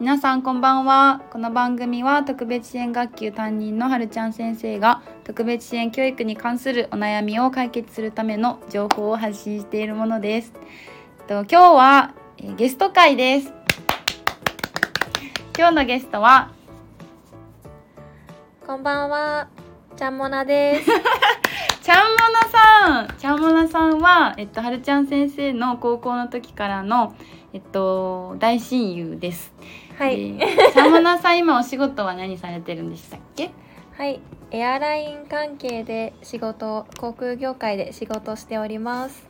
皆さんこんばんは。この番組は特別支援学級担任のはるちゃん先生が特別支援教育に関するお悩みを解決するための情報を発信しているものです。と今日はえゲスト会です。今日のゲストはこんばんは、ちゃんもなです。ちゃんもなさん。ちゃんもなさんは、えっと、はるちゃん先生の高校の時からの、えっと、大親友です。はい、でちゃんもなさん今お仕事は何されてるんでしたっけ？はい、エアライン関係で仕事、航空業界で仕事しております。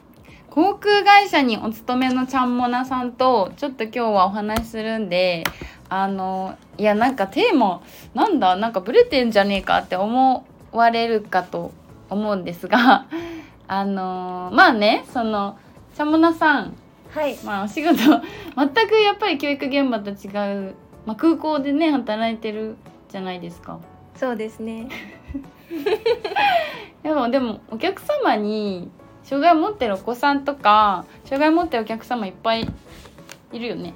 航空会社にお勤めのちゃんもなさんとちょっと今日はお話しするんであのいやなんかテーマなんだなんかブレてんじゃねえかって思われるかと思うんですが あのまあねそのちゃんもなさんはい、まあお仕事全くやっぱり教育現場と違う、まあ、空港でね働いてるじゃないですか。そうですね。でもでもお客様に障害を持ってるお子さんとか障害を持ってるお客様いっぱいいるよね。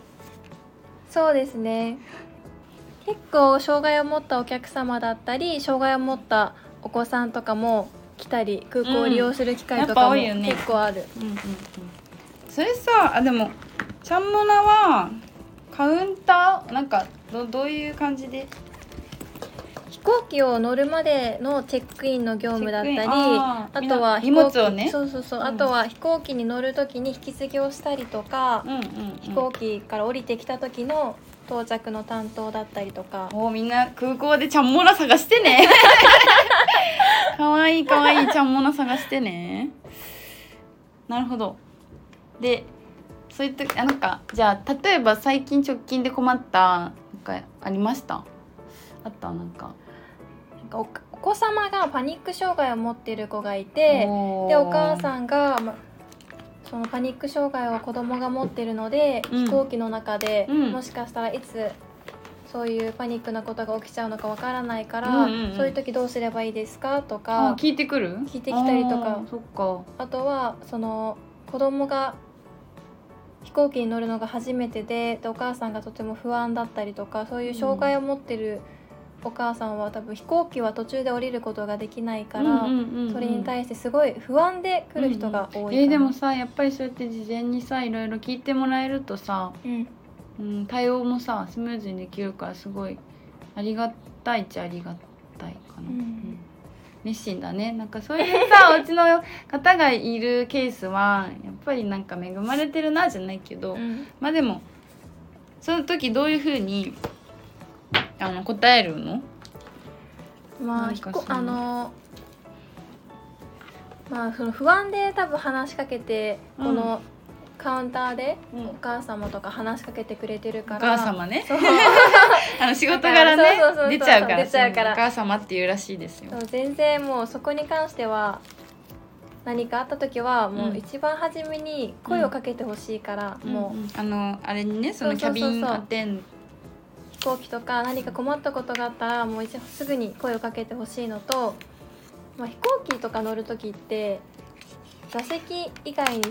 そうですね。結構障害を持ったお客様だったり、障害を持ったお子さんとかも来たり、空港を利用する機会とかも結構ある。うんうんうん、それさあでもちゃんもなはカウンター？なんかどどういう感じで？飛行機を乗るまでのチェックインの業務だったりあとは飛行機荷物をね。そうそうそう、うん。あとは飛行機に乗る時に引き継ぎをしたりとか、うんうん、うん、飛行機から降りてきた時の到着の担当だったりとか。おみんな空港でちゃんもな探してね。かわいいかわいい。ちゃんもな探してね。なるほどでそういったあなんかじゃあ例えば最近直近で困ったなんかありました？あった？なんか。おお子様がパニック障害を持っている子がいてでお母んさんが、ま、そのパニック障害を子供が持ってるので、うん。飛行機の中で、うん。もしかしたらいつそういうパニックなことが起きちゃうのかわからないから、うんうんうん。そういう時どうすればいいですか？とあか聞いてくる？聞いてきたりとか。あーそっか。あとはその子供が飛行機に乗るのが初めてででお母さんがとても不安だったりとかそういう障害を持ってるお母さんは多分飛行機は途中で降りることができないから、うんうんうんうん。それに対してすごい不安で来る人が多いかな、えーでもさやっぱりそうやって事前にさいろいろ聞いてもらえるとさ、うん、うん、対応もさスムーズにできるからすごいありがたいっちゃありがたいかな、うん熱心だね。なんかそういうさ お家の方がいるケースはやっぱりなんか恵まれてるなじゃないけど、うん。まあでもその時どういうふうにあの答えるの？まああのまあその不安で多分話しかけて、うん。このカウンターでうん。お母様とか話しかけてくれてるおから。母様ね。そう。あの仕事柄ね。出ちゃうから。出ちゃうから。お母様っていうらしいですよ。全然もうそこに関しては何かあった時はもう一番初めに声をかけてほしいから、もうんうん。あのあれにねそのキャビンアテンう飛行機とか何か困ったことがあったらもう一すぐに声をかけてほしいのと、まあ、飛行機とか乗る時って座席以外に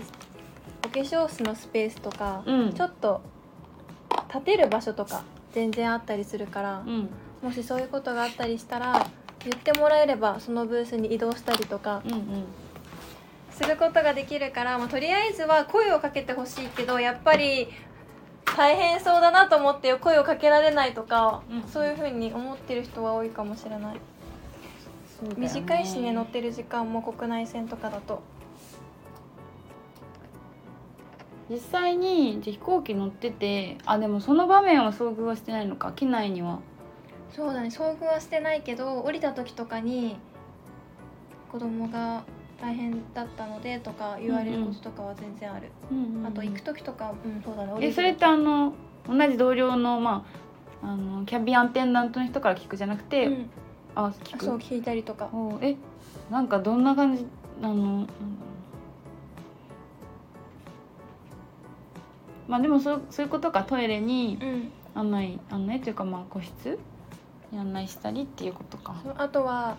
お化粧室のスペースとか、うん。ちょっと立てる場所とか全然あったりするから、うん。もしそういうことがあったりしたら言ってもらえればそのブースに移動したりとかうんうん。することができるから、まあ、とりあえずは声をかけてほしいけどやっぱり大変そうだなと思って声をかけられないとか、うん。そういうふうに思ってる人は多いかもしれない。そうだよね。短いしね乗ってる時間も国内線とかだと実際にじゃあ飛行機乗っててあでもその場面は遭遇はしてないのか機内には。そうだね遭遇はしてないけど降りた時とかに子供が大変だったのでとか言われることとかは全然ある、あと行く時とかうんそうだねえそれってあの同じ同僚のまああのキャビンアテンダントの人から聞くじゃなくて、うん。あ聞く。そう聞いたりとか。おえなんかどんな感じあのまあでもそうそういうことかトイレにうん。案内案内というかまあ個室？に案内したりっていうことか。あとは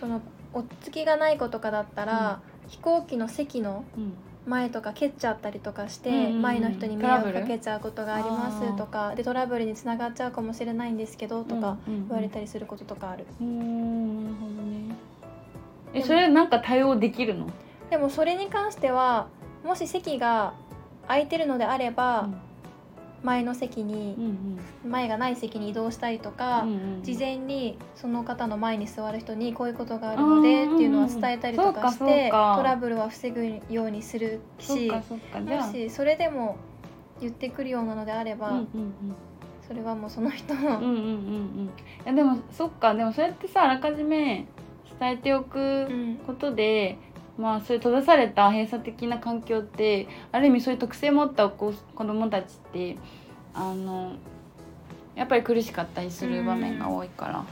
そのおっつきがない子とかだったら、飛行機の席のうん。前とか蹴っちゃったりとかして、うんうんうん。前の人に迷惑かけちゃうことがありますとかでトラブルにつながっちゃうかもしれないんですけどとかうんうんうん。言われたりすることとかある、うーんなるほどね。えそれなんか対応できるの？でもそれに関してはもし席が空いてるのであれば、前の席うんにうん。前がない席に移動したりとか、事前にその方の前に座る人にこういうことがあるのでっていうのは伝えたりとかしてトラブルは防ぐようにするしもしそれでも言ってくるようなのであれば、それはもうその人の、うんうんうん。いやでもそっか。でもそうやってさあらかじめ伝えておくうん。ことで、まあそういう閉ざされた閉鎖的な環境ってある意味そういう特性持った子子供たちってあのやっぱり苦しかったりする場面が多いから、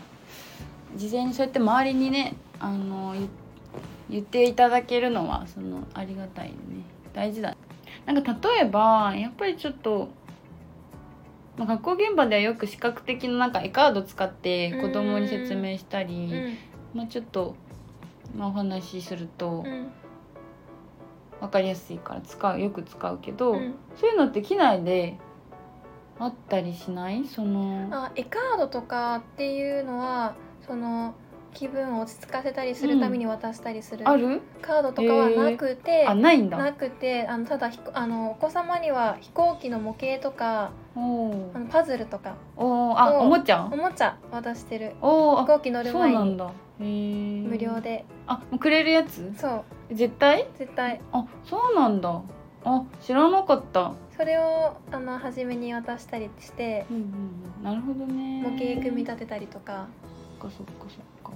事前にそうやって周りにねあの言言っていただけるのはそのありがたいね。大事だなんか例えばやっぱりちょっと、まあ、学校現場ではよく視覚的ななんか絵カード使って子供に説明したり、うん。まあ、ちょっと、まあ、お話しするとうん。分かりやすいから使うよく使うけど、うん。そういうのって機内であったりしない？そのあ絵カードとかっていうのはその気分を落ち着かせたりするために渡したりする、ある？カードとかはなくて、あないんだ。なくてあのただひこあのお子様には飛行機の模型とかおー。あのパズルとかおー。あおおもちゃ？おもちゃ渡してる。お飛行機乗る前に無料で。あもうくれるやつ？そう。絶対？絶対。あそうなんだ。あ知らなかった。それをあの初めに渡したりして。うんうんうん。なるほどね。模型組み立てたりとか。そっかそっかそっか。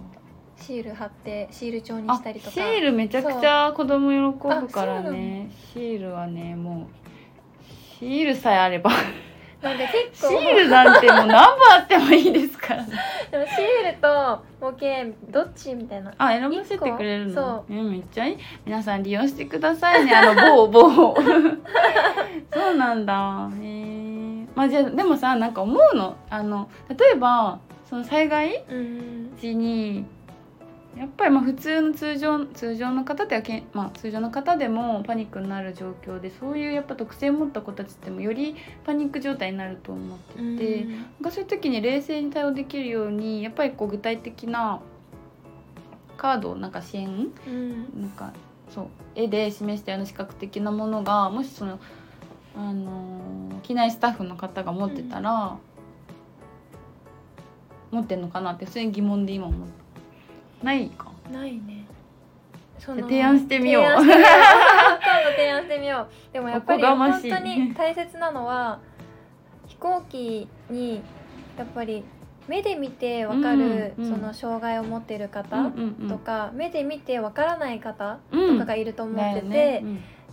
シール貼ってシール帳にあしたりとか。シールめちゃくちゃ子供喜ぶからね。シールはねもうシールさえあればなんで結シ構ールなんてもう何本あってもいいですからね。でもシールと模型どっちみたいな。あ選ばせてくれるの？えめっちゃいい。皆さん利用してくださいねあの某某。そうなんだ。へえまあじゃあでもさなんか思うの。あの例えばその災害うん。時にやっぱりまあ普通の通常通常の方ではけん、まあ、通常の方でもパニックになる状況でそういうやっぱ特性を持った子たちってもよりパニック状態になると思ってうんて、なん。かそういう時に冷静に対応できるようにやっぱりこう具体的なカードなんか支援うん。なんかそう絵で示したような視覚的なものがもしそのあのー機内スタッフの方が持ってたら、持ってんのかなって普通に疑問で今思ったないか。ないね。提案してみよう。今度 提案してみよう。でもやっぱり本当に大切なのは飛行機にやっぱり目で見てわかる、その障害を持っているうん方とか、目で見てわからない方うんとかがいると思ってて、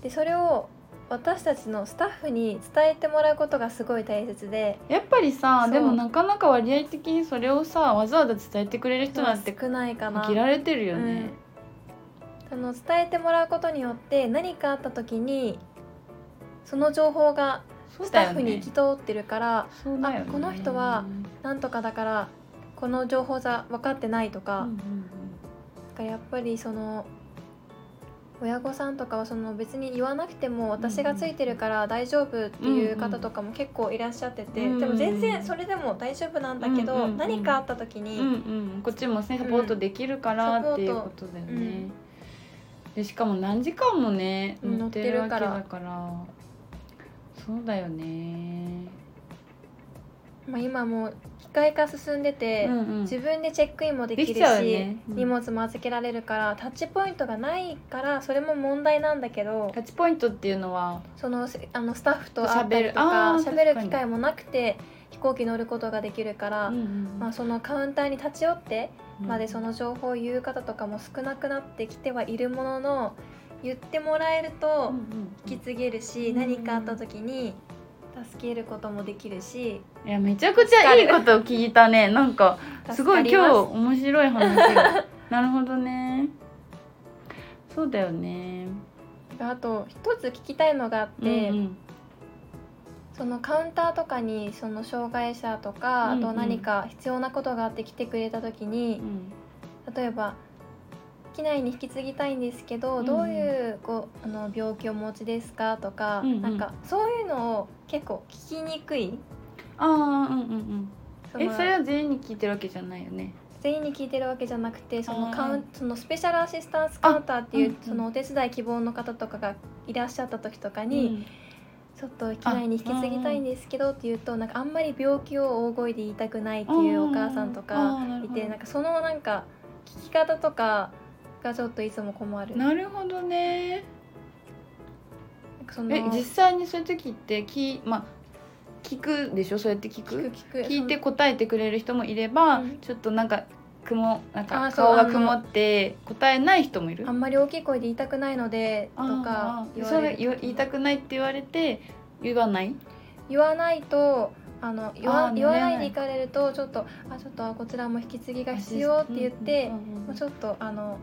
でそれを私たちのスタッフに伝えてもらうことがすごい大切で。やっぱりさでもなかなか割合的にそれをさわざわざ伝えてくれる人なんて少ないかな。限られてるよね、うん、あの伝えてもらうことによって何かあった時にその情報がスタッフにね行き通ってるから、ね。あこの人はなんとかだからこの情報じゃ分かってないとか,、うんうん。だからやっぱりその親御さんとかはその別に言わなくても私がついてるから大丈夫っていう方とかも結構いらっしゃってて、うんでも全然それでも大丈夫なんだけど、うんうんうん何かあった時に、うんうん、こっちもねサポートできるからうん。っていうことだよね、うん。でしかも何時間もねうん乗ってるわけだから。そうだよねまあ、今もう機械化進んでて、うんうん。自分でチェックインもできるしね。うん。荷物も預けられるからタッチポイントがないからそれも問題なんだけどタッチポイントっていうのはそのせあのスタッフと会ったりとか喋る。機会もなくて飛行機乗ることができるから、うんうんまあ、そのカウンターに立ち寄ってうん。までその情報を言う方とかも少なくなってきてはいるものの言ってもらえると引き継げるし、うん。何かあった時に助けることもできるしいやめちゃくちゃいいことを聞いたね。なんかすごい今日面白い話。が なるほどね。そうだよね。あと一つ聞きたいのがあって、うんうん。そのカウンターとかにその障害者とか、うんうん。あと何か必要なことがあって来てくれた時にうん。例えば機内に引き継ぎたいんですけど、うん。どういうこうあの病気をお持ちですかとか、うんうん。なんかそういうのを結構聞きにくい。ああうんうんうん。えそれは全員に聞いてるわけじゃないよね？全員に聞いてるわけじゃなくてそのカウンそのスペシャルアシスタンスカウンターっていう、うんうん。そのお手伝い希望の方とかがいらっしゃった時とかに、ちょっと機内に引き継ぎたいんですけどって言うとなんかあんまり病気を大声で言いたくないっていうお母さんとあかいてなんかそのなんか聞き方とかがちょっといつも困る。なるほどね。そのえ実際にそういう時って聞,、まあ、聞くでしょ？そうやって聞く？聞く聞く。聞いて答えてくれる人もいれば、うん。ちょっとなんか雲なんかあそう顔が曇って答えない人もいる？あんまり大きい声で言いたくないのでとかあー。言わそれれる。時言言いたくないって言われて言わない？言わないとあの言わあー言わないで行かれるとちょっとあちょっとあこちらも引き継ぎが必要って言って、うんうんうんまあちょっとあのこ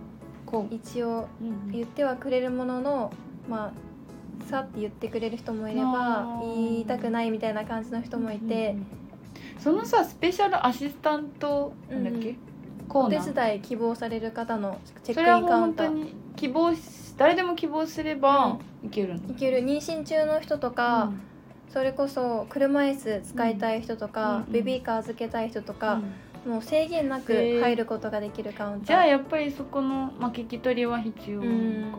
一応う、うんうん。言ってはくれるもののまあさって言ってくれる人もいれば言いたくないみたいな感じの人もいてうん、うんそのさスペシャルアシスタントなんだっけ、うん。お手コーナー。伝い希望される方のチェックインカウンター。希望し誰でも希望すればいけるの、いける。妊娠中の人とか、それこそ車椅子使いたい人とか、うんうんベビーカー預けたい人とうか、んもう制限なく入ることができるカウンター。じゃあやっぱりそこの、まあ、聞き取りは必要なのか、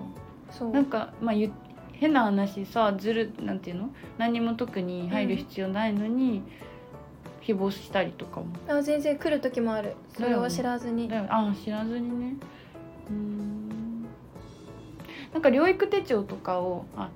そう。なんか、まあ、ゆ変な話さずるなんていうの？何も特に入る必要ないのに、誹謗したりとかも。あ全然来る時もある。それを知らずに、だよあ知らずにね。うーん。なんか療育手帳とかをあ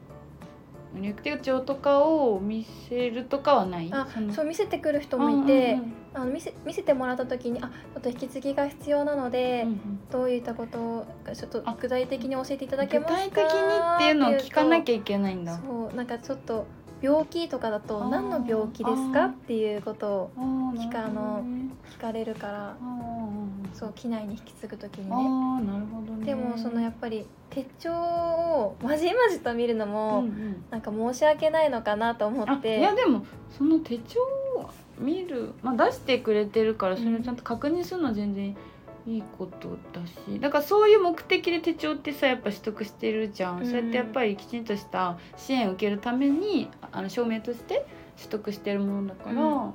療育手帳とかを見せるとかはない？あの。そう見せてくる人もいて、うんうんあの見せ見せてもらった時にあちょっと引き継ぎが必要なので、うんうん。どういったことがちょっとあ具体的に教えていただけ具ますか？体的にっていうのを聞かなきゃゃいけないんだ。そうなんかちょっと病気とかだと何の病気ですか？っていうことを聞かなるほどね。聞かれるからそう機内に引き継ぐ時にあねーなるほどね。でもそのやっぱり手帳をまじまじと見るのも、うんうん。なんか申し訳ないのかなと思あって。いやでもその手帳を見る、まあ、出してくれてるからそれをちゃんと確認するのは全然いいことだし。だからそういう目的で手帳ってさやっぱ取得してるじゃん、うんそうやってやっぱりきちんとした支援を受けるためにあの証明として取得してるものだから、うん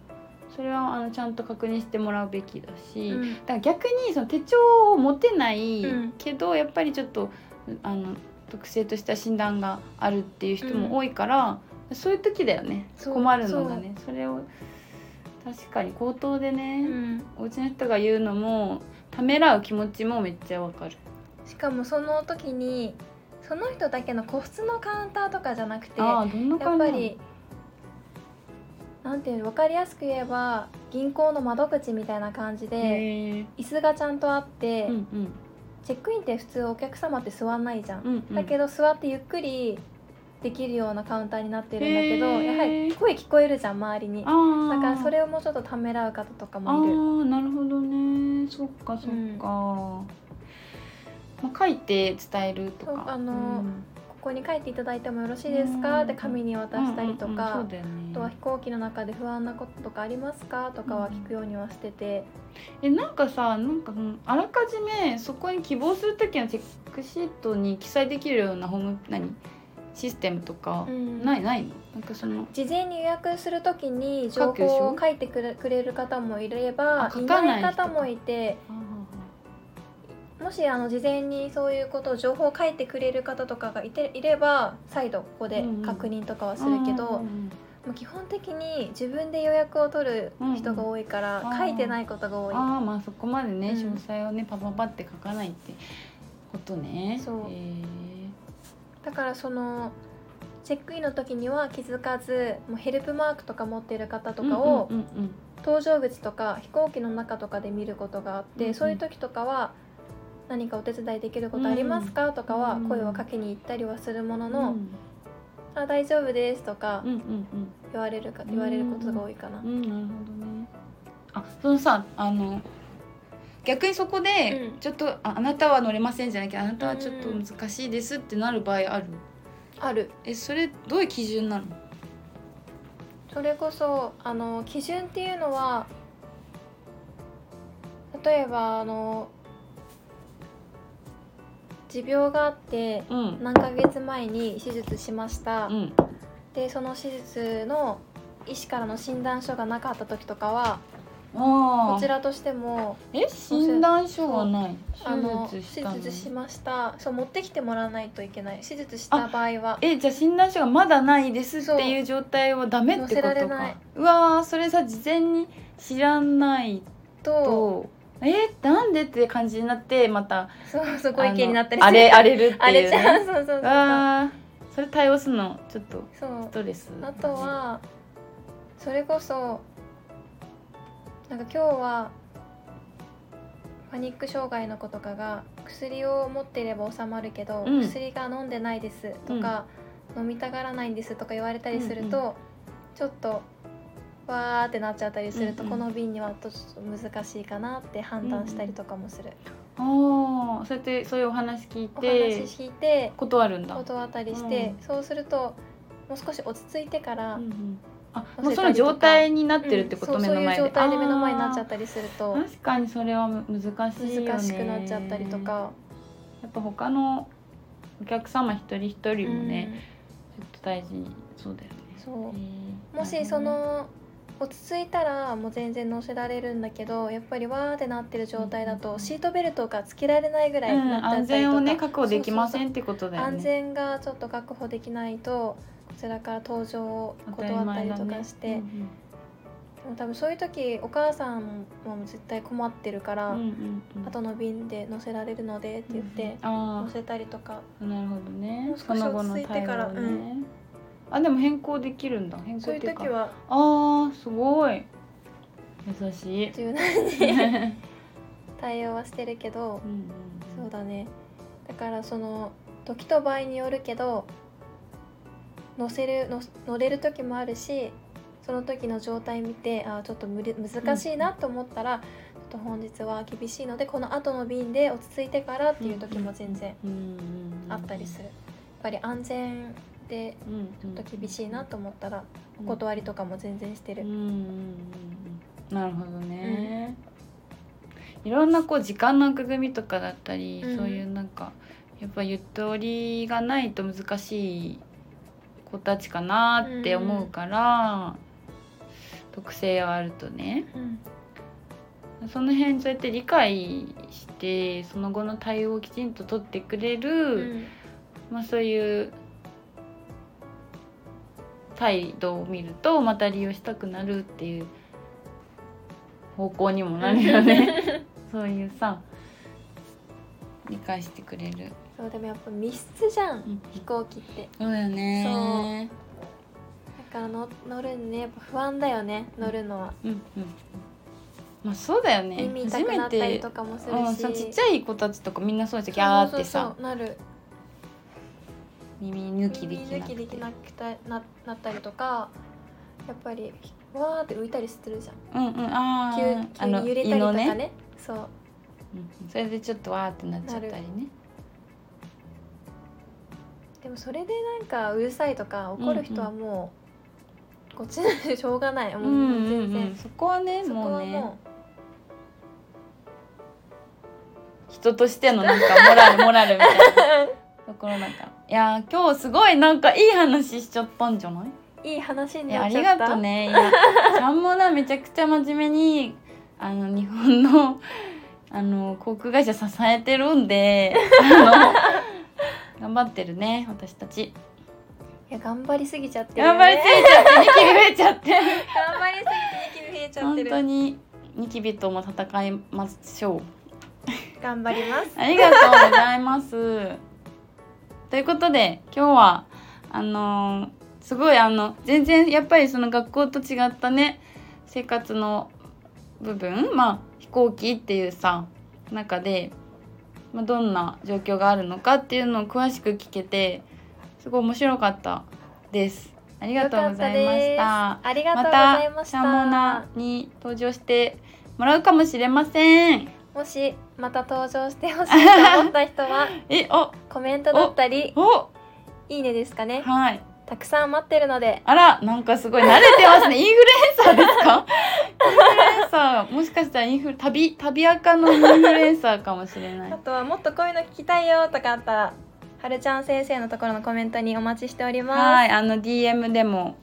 それはあのちゃんと確認してもらうべきだし、うん。だから逆にその手帳を持てないうん。けど、やっぱりちょっとあの特性とした診断があるっていう人も多いから、そういう時だよね。困るのがね。それを確かに口頭でうね、ん。お家の人が言うのもためらう気持ちもめっちゃわかる。しかもその時にその人だけの個室のカウンターとかじゃなくてやっぱりなんていうの分かりやすく言えば銀行の窓口みたいな感じで椅子がちゃんとあって、うんうん。チェックインって普通お客様って座んないじゃん、うんうん。だけど座ってゆっくりできるようなカウンターになってるんだけどやはり声聞こえるじゃん周りに。ああだからそれをもうちょっとためらう方とかあもいる。あなるほどね。そっかそっか、うん。まあ、書いて伝えるとか。あのうんここに書いていただいてもよろしいですか？って紙に渡したりとうんうんうんね。あとは飛行機の中で不安なこととかありますか？とかは聞くようにはしてて、えなんかさなんかうんあらかじめそこに希望する時のチェックシートに記載できるようなホーム何？システムとか、うん。ないないの？なんかその事前に予約するときに情報を書いてくれる方もいればあ書いかないない方もいてもしあの事前にそういうことを情報を書いてくれる方とかがいていれば再度ここで確認とかはするけど、うんうんもう基本的に自分で予約を取る人が多いから、うん。うん書いてないことが多い。ああまあそこまでね、うん。詳細をねパパパって書かないってことね。そう。へだからそのチェックインの時には気づかずもうヘルプマークとか持ってる方ーとかをうんうんうん。搭乗口とか飛行機の中とかで見ることがあって、うんうん。そういう時とかは何かお手伝いできることありますか、とかはうん。声をかけに行ったりはするものうん。の「あ大丈夫です」とかうんうん言われるか言われることが多いかな。うんうんなるほどね。あそのさあの逆にそこでうん。ちょっと、ああなたは乗れませんじゃなきゃあなたはちょっと難しいですってなる場合ある？ある。えそれどういう基準なの？それこそあの基準っていうのは例えばあの持病があってうん。何ヶ月前に手術しました、うん。でその手術の医師からの診断書がなかった時とかはこちらとしてもえ？診断書がない。あの手手術しました。そう持ってきてもらわないといけない。手術した場合は。えじゃあ診断書がまだないですっていう状態はダメってことか。うわーそれさ事前に知らないととえなんでって感じになってまたそうそうご意見になったりあれ荒れるってあれちゃいう。ねうそうそうそうそう。あーそれ対応するのちょっとストレス。あとはそれこそなんか今日はパニック障害の子とかが薬を持っていれば収まるけど、うん。薬が飲んでないですとか、飲みたがらないんですとか言われたりすると、うん。ちょっとわーってなっちゃったりすると、うんうん。この便にはちょっと難しいかなって判断したりとかもする、ああそうやってそういうお話聞いおて話聞いて断るんだ。断ったりして、そうするともう少し落ち着いてから、うんうん。あ乗もうその状態になってるってこと、うん目の前で。そういう状態で目の前になっちゃっあたりすると。ー。確かにそれはむ難しい難しくなっちゃったりとか、やっぱ他のお客様一人一人もね、ちょっと大事。そうだよね。そう。もしその落ち着いたらもう全然乗せられるんだけどやっぱりわーってなってる状態だとシートベルトがつけられないぐらいにうんなっちゃ安ったりとか、全をね確保できませんってことだよね。安全がちょっと確保できないとこちらから搭乗を断ったりとかして、うんでも多分そういう時お母さんも絶対困ってるから、うんうんうん。後の便で乗せられるのでって言って、あ乗せたりとか。あなるほどね。少し落ち着いてから対応ね、あでも変更できるんだ。変更そういういうか時は。あーすごい。優しい。柔軟に。対応はしてるけど。うんうんそうだね。だからその時と場合によるけど乗せるの乗れる時もあるしその時の状態見てあーちょっと無理難しいなと思ったら、ちょっと本日は厳しいのでこの後の便で落ち着いてからっていう時も全然うんうんうん。あったりする。やっぱり安全でうんうんちょっと厳しいなと思ったらお断りとかも全然してる。うんなるほどね、いろんなこう時間の枠組みとかだったり、うん。そういうなんかやっぱゆとりがないと難しい子たちかなって思うから、特性はあるとね。うん。その辺そうやって理解してその後の対応をきちんと取ってくれる、うん。まあ、そういう態度を見るとまた利用したくなるっていう方向にもなるよね。そういうさ理解してくれる。そうでもやっぱ密室じゃん、ん。飛行機って。そうだよね。だからの乗るんね。やっぱ不安だよね乗るのは、うんうん。まあそうだよね。耳痛くなったりとかもするし。うんそうちっちゃい子たちとかみんなそうですよギャーってさ。なる耳抜きできなくて。きできなくてななったりとかやっぱりわーって浮いたりするじゃん。うんうん。あ急に揺れたりとかあの胃のね。そう。うんうん。それでちょっとわーってなっちゃったりね。でもそれでなんかうるさいとか怒る人はもう、こっちなんてしょうがない。もううんうん全然、うん。そこはねもうね。人としてのなんかモラルモラルみたいな ところなんか。いやー今日すごいなんかいい話しちゃったんじゃない？ういい話にありなっちゃった？がとね。いやちゃんもなめちゃくちゃ真面目にあの日本の あの航空会社支えてるんであの頑張ってるね私たち。いや頑張りすぎちゃってるよ頑張りねすぎちゃってニキビ増えちゃって頑張りすぎてニキビ増えちゃっ本てる。当にニキビとも戦いましょう。頑張ります。ありがとうございます。ということで今日はあのーすごいあの全然やっぱりその学校と違ったね生活の部分まあ飛行機っていうさ中で、まあ、どんな状況があるのかっていうのを詳しく聞けてすごい面白かったです。ありがとうございました。ありがとうまございましたたシャモナに登場してもらうかもしれません。もしまた登場してほしいと思った人は え、お、コメントだったりお、いいねですかね。はい。たくさん待ってるので。あらなんかすごい慣れてますね。インフルエンサーですか？インフルエンサーもしかしたらインフル旅旅赤のインフルエンサーかもしれない。あとはもっとこういうの聞きたいよとかあったらはるちゃん先生のところのコメントにお待ちしております、はいあの DM でも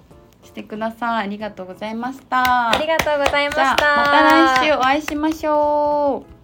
してください。ありがとうございました。ありがとうございました。また来週お会いしましょう